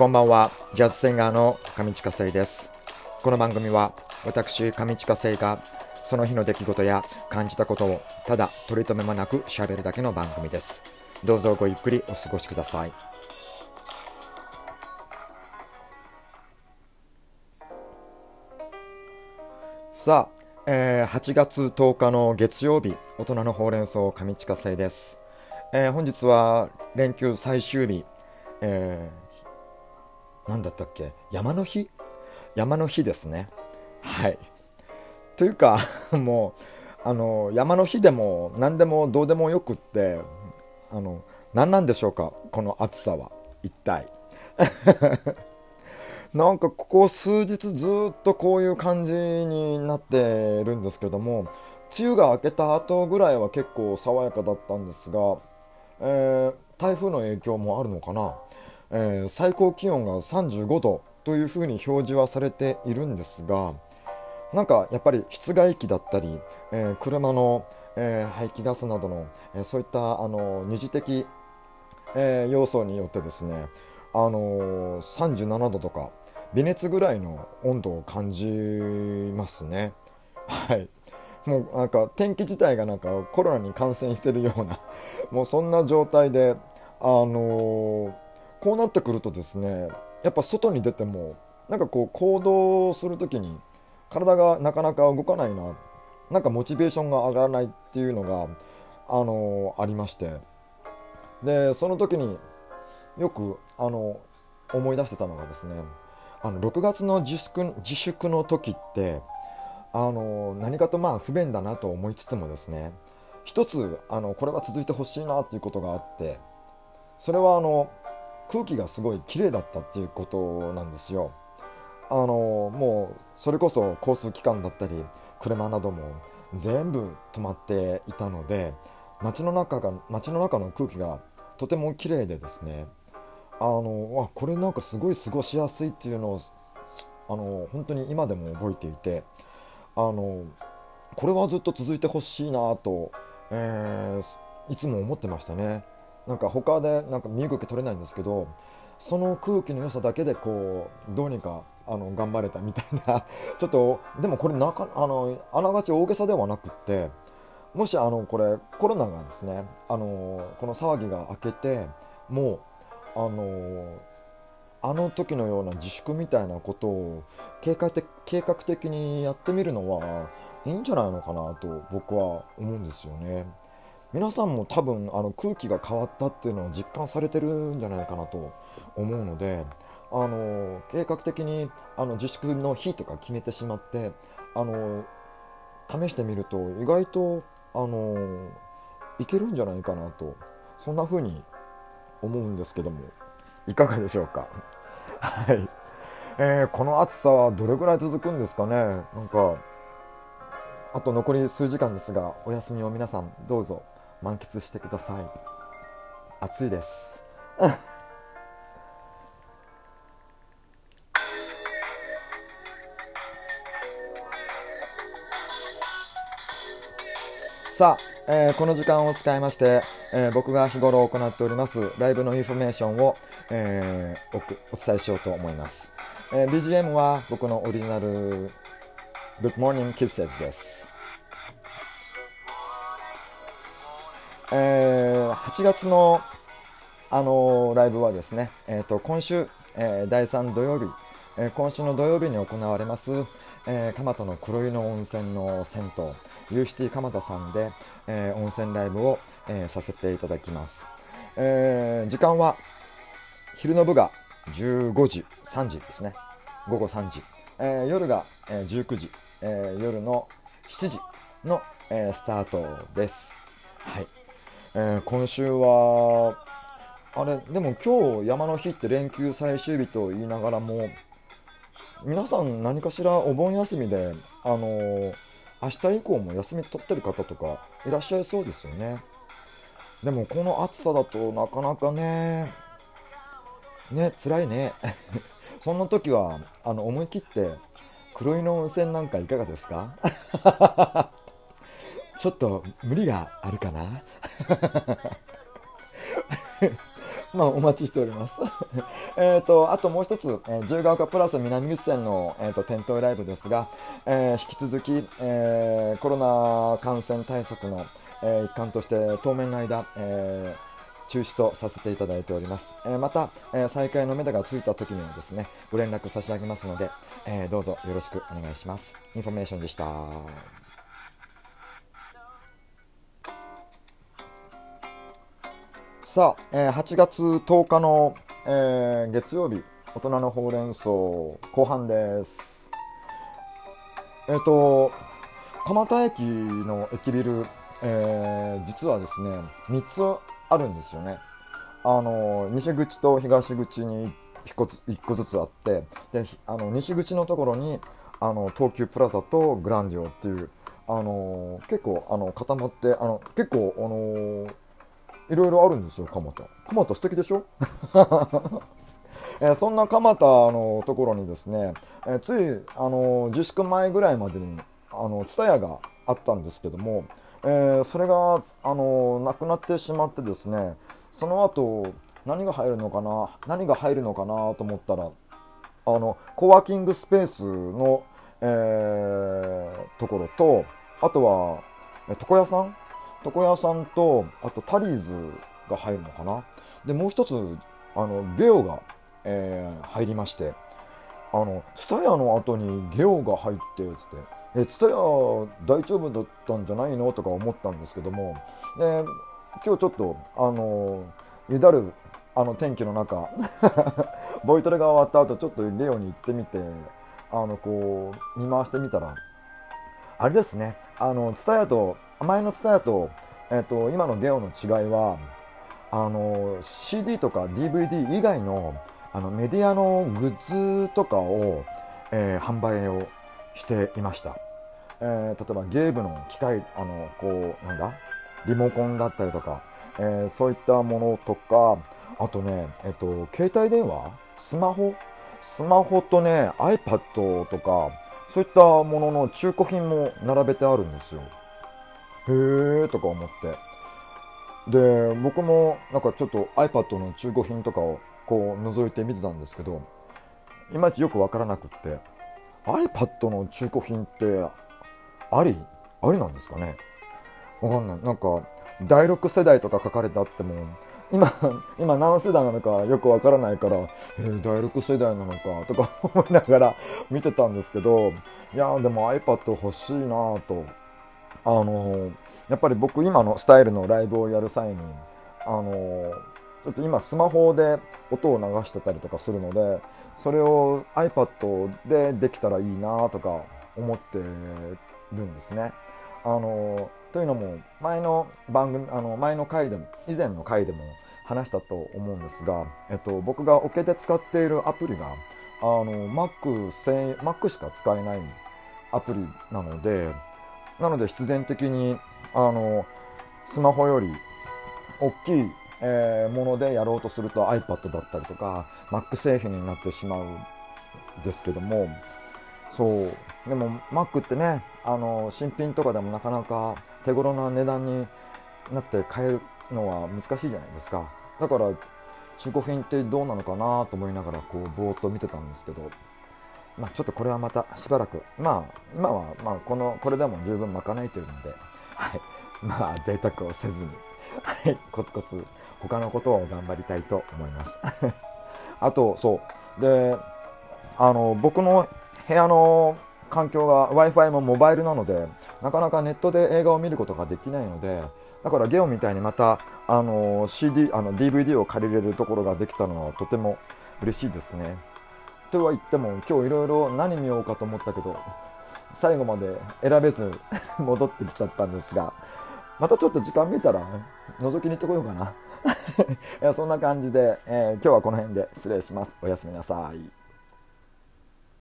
こんばんは、ジャズシンガーの上地下生です。この番組は私、上地下生がその日の出来事や感じたことをただ取り留めもなく喋るだけの番組です。どうぞごゆっくりお過ごしください。さあ、えー8月10日の月曜日、大人のほうれん草上地下生です。えー本日は連休最終日、えー、なんだったっけ？山の日？山の日ですね。はい。というか、もう、あの、山の日でも何でもどうでもよくって、あの、何なんでしょうか？この暑さは。一体。なんかここ数日ずっとこういう感じになってるんですけども、梅雨が明けた後ぐらいは結構爽やかだったんですが、えー台風の影響もあるのかな、えー最高気温が35度というふうに表示はされているんですがなんかやっぱり室外機だったり、えー車の、えー排気ガスなどの、えそういったあの二次的、え要素によってですね、あのー37度とか微熱ぐらいの温度を感じますね。はいもうなんか天気自体がなんかコロナに感染してるようなもうそんな状態であのこうなってくるとですねやっぱ外に出てもなんかこう行動する時に体がなかなか動かないななんかモチベーションが上がらないっていうのがあのーありまして。でその時によくあの思い出してたのがですねあの6月の自粛自粛の時ってあの何かとまあ不便だなと思いつつもですね一つあのこれは続いてほしいなっていうことがあってそれはあの空気がすごい綺麗だったっていうことなんですよ。あのもうそれこそ交通機関だったり車なども全部止まっていたので街の中が街の中の空気がとても綺麗でですね。あのあこれなんかすごい過ごしやすいっていうのをあの本当に今でも覚えていてあのこれはずっと続いてほしいなと、えーいつも思ってましたね。なんか他でなんか身動き取れないんですけどその空気の良さだけでこうどうにかあの頑張れたみたいな ちょっとでもこれなかあのあながち大げさではなくってもしあのこれコロナがですねあのこの騒ぎが明けてもうあのあの時のような自粛みたいなことを計画的計画的にやってみるのはいいんじゃないのかなと僕は思うんですよね。皆さんも多分あの空気が変わったっていうのを実感されてるんじゃないかなと思うのであの計画的にあの自粛の日とか決めてしまってあの試してみると意外とあのいけるんじゃないかなとそんな風に思うんですけどもいかがでしょうか？はい、えーこの暑さはどれぐらい続くんですかね？なんかあと残り数時間ですがお休みを皆さんどうぞ。満喫してください。暑いです。さあ、えーこの時間を使いまして、えー僕が日頃行っておりますライブのインフォメーションを、えーおくお伝えしようと思います、えー BGM は僕のオリジナル Good Morning Kisses です、えー8月の、あのーライブはですね、えー、と今週、えー第3土曜日、えー今週の土曜日に行われます、えー、蒲田の黒湯の温泉の銭湯ユーシティ蒲田さんで、えー温泉ライブを、えーさせていただきます、えー時間は昼の部が15時3時ですね。午後3時、えー夜が、えー19時、えー夜の7時の、えースタートです。はい、えー今週はあれでも今日山の日って連休最終日と言いながらも皆さん何かしらお盆休みであのー明日以降も休み取ってる方とかいらっしゃいそうですよね。でもこの暑さだとなかなかねね辛いね。そんな時はあの思い切って黒いの温泉なんかいかがですか？ちょっと無理があるかな？まあ、お待ちしております。えっと、あともう一つ、えー、自由が丘プラス南口店の、えーと、店頭ライブですが、えー、引き続き、えー、コロナ感染対策の、えー、一環として当面の間、えー、中止とさせていただいております。えー、また、えー、再開の目処がついた時にはですね、ご連絡差し上げますので、えー、どうぞよろしくお願いします。インフォメーションでした。さあ、えー、8月10日の、えー、月曜日、大人のほうれん草後半です。えっ、ー、と、蒲田駅の駅ビル、えー、実はですね、3つあるんですよね。あの、西口と東口に1個 ,1 個ずつあって、で、あの、西口のところに、あの、東急プラザとグランディオっていう、あの結構、あの、固まって、あの、結構、あのいろいろあるんですよ、蒲田。蒲田素敵でしょ？えー、そんな蒲田のところにですね、えー、つい、あの自粛前ぐらいまでに、あの、ツタヤがあったんですけども、えー、それが、あのなくなってしまってですね、その後、何が入るのかな、何が入るのかなと思ったら、あの、コワーキングスペースの、えー、ところと、あとは、床屋さん床屋さんと、あとタリーズが入るのかな？で、もう一つ、あの、ゲオが、えー、入りまして、あの、ツタヤの後にゲオが入って、つって、え、ツタヤ大丈夫だったんじゃないの？とか思ったんですけども、で、今日ちょっと、あの、ゆだる、あの、天気の中、ボイトレが終わった後、ちょっとゲオに行ってみて、あの、こう、見回してみたら、あれですね、あの、ツタヤと、前のツタヤと、えっ、と、今のゲオの違いは、あの、CD とか DVD 以外の、あの、メディアのグッズとかを、えー、販売をしていました。えー、例えばゲームの機械、あの、こう、なんだ？リモコンだったりとか、えー、そういったものとか、あとね、えっと、携帯電話？スマホ？スマホとね、iPad とか、そういったものの中古品も並べてあるんですよ。へーとか思って。で、僕もなんかちょっと iPad の中古品とかをこう覗いて見てたんですけど、いまいちよくわからなくって、iPad の中古品ってありありなんですかね？わかんない。なんか、第6世代とか書かれてあっても、今、今何世代なのかよくわからないから、えー、第6世代なのかとか思いながら見てたんですけど、いやでも iPad 欲しいなーと、あのー、やっぱり僕今のスタイルのライブをやる際に、あのー、ちょっと今スマホで音を流してたりとかするので、それを iPad でできたらいいなとか思ってるんですね。あのというのも前の番組あの前の回でも以前の回でも話したと思うんですが、えっと、僕がオケで使っているアプリがあの Mac, Mac しか使えないアプリなのでなので必然的にあのスマホより大きい、えー、ものでやろうとすると iPad だったりとか Mac 製品になってしまうんですけどもそう。でも Mac ってねあの新品とかでもなかなか手頃な値段になって買えるのは難しいじゃないですか。だから中古品ってどうなのかなと思いながらこうぼーっと見てたんですけど。まあ、ちょっとこれはまたしばらくまあ今はまあこのこれでも十分賄えてるのではい。まあ贅沢をせずにはい。コツコツ他のことを頑張りたいと思います。あとそう。であの僕の部屋の環境が Wi-Fi もモバイルなのでなかなかネットで映画を見ることができないのでだからゲオみたいにまたあの CD あの DVD を借りれるところができたのはとても嬉しいですね。とは言っても今日いろいろ何見ようかと思ったけど最後まで選べず 戻ってきちゃったんですがまたちょっと時間見たら覗きに行ってこようかな。いやそんな感じで、えー、今日はこの辺で失礼します。おやすみなさい。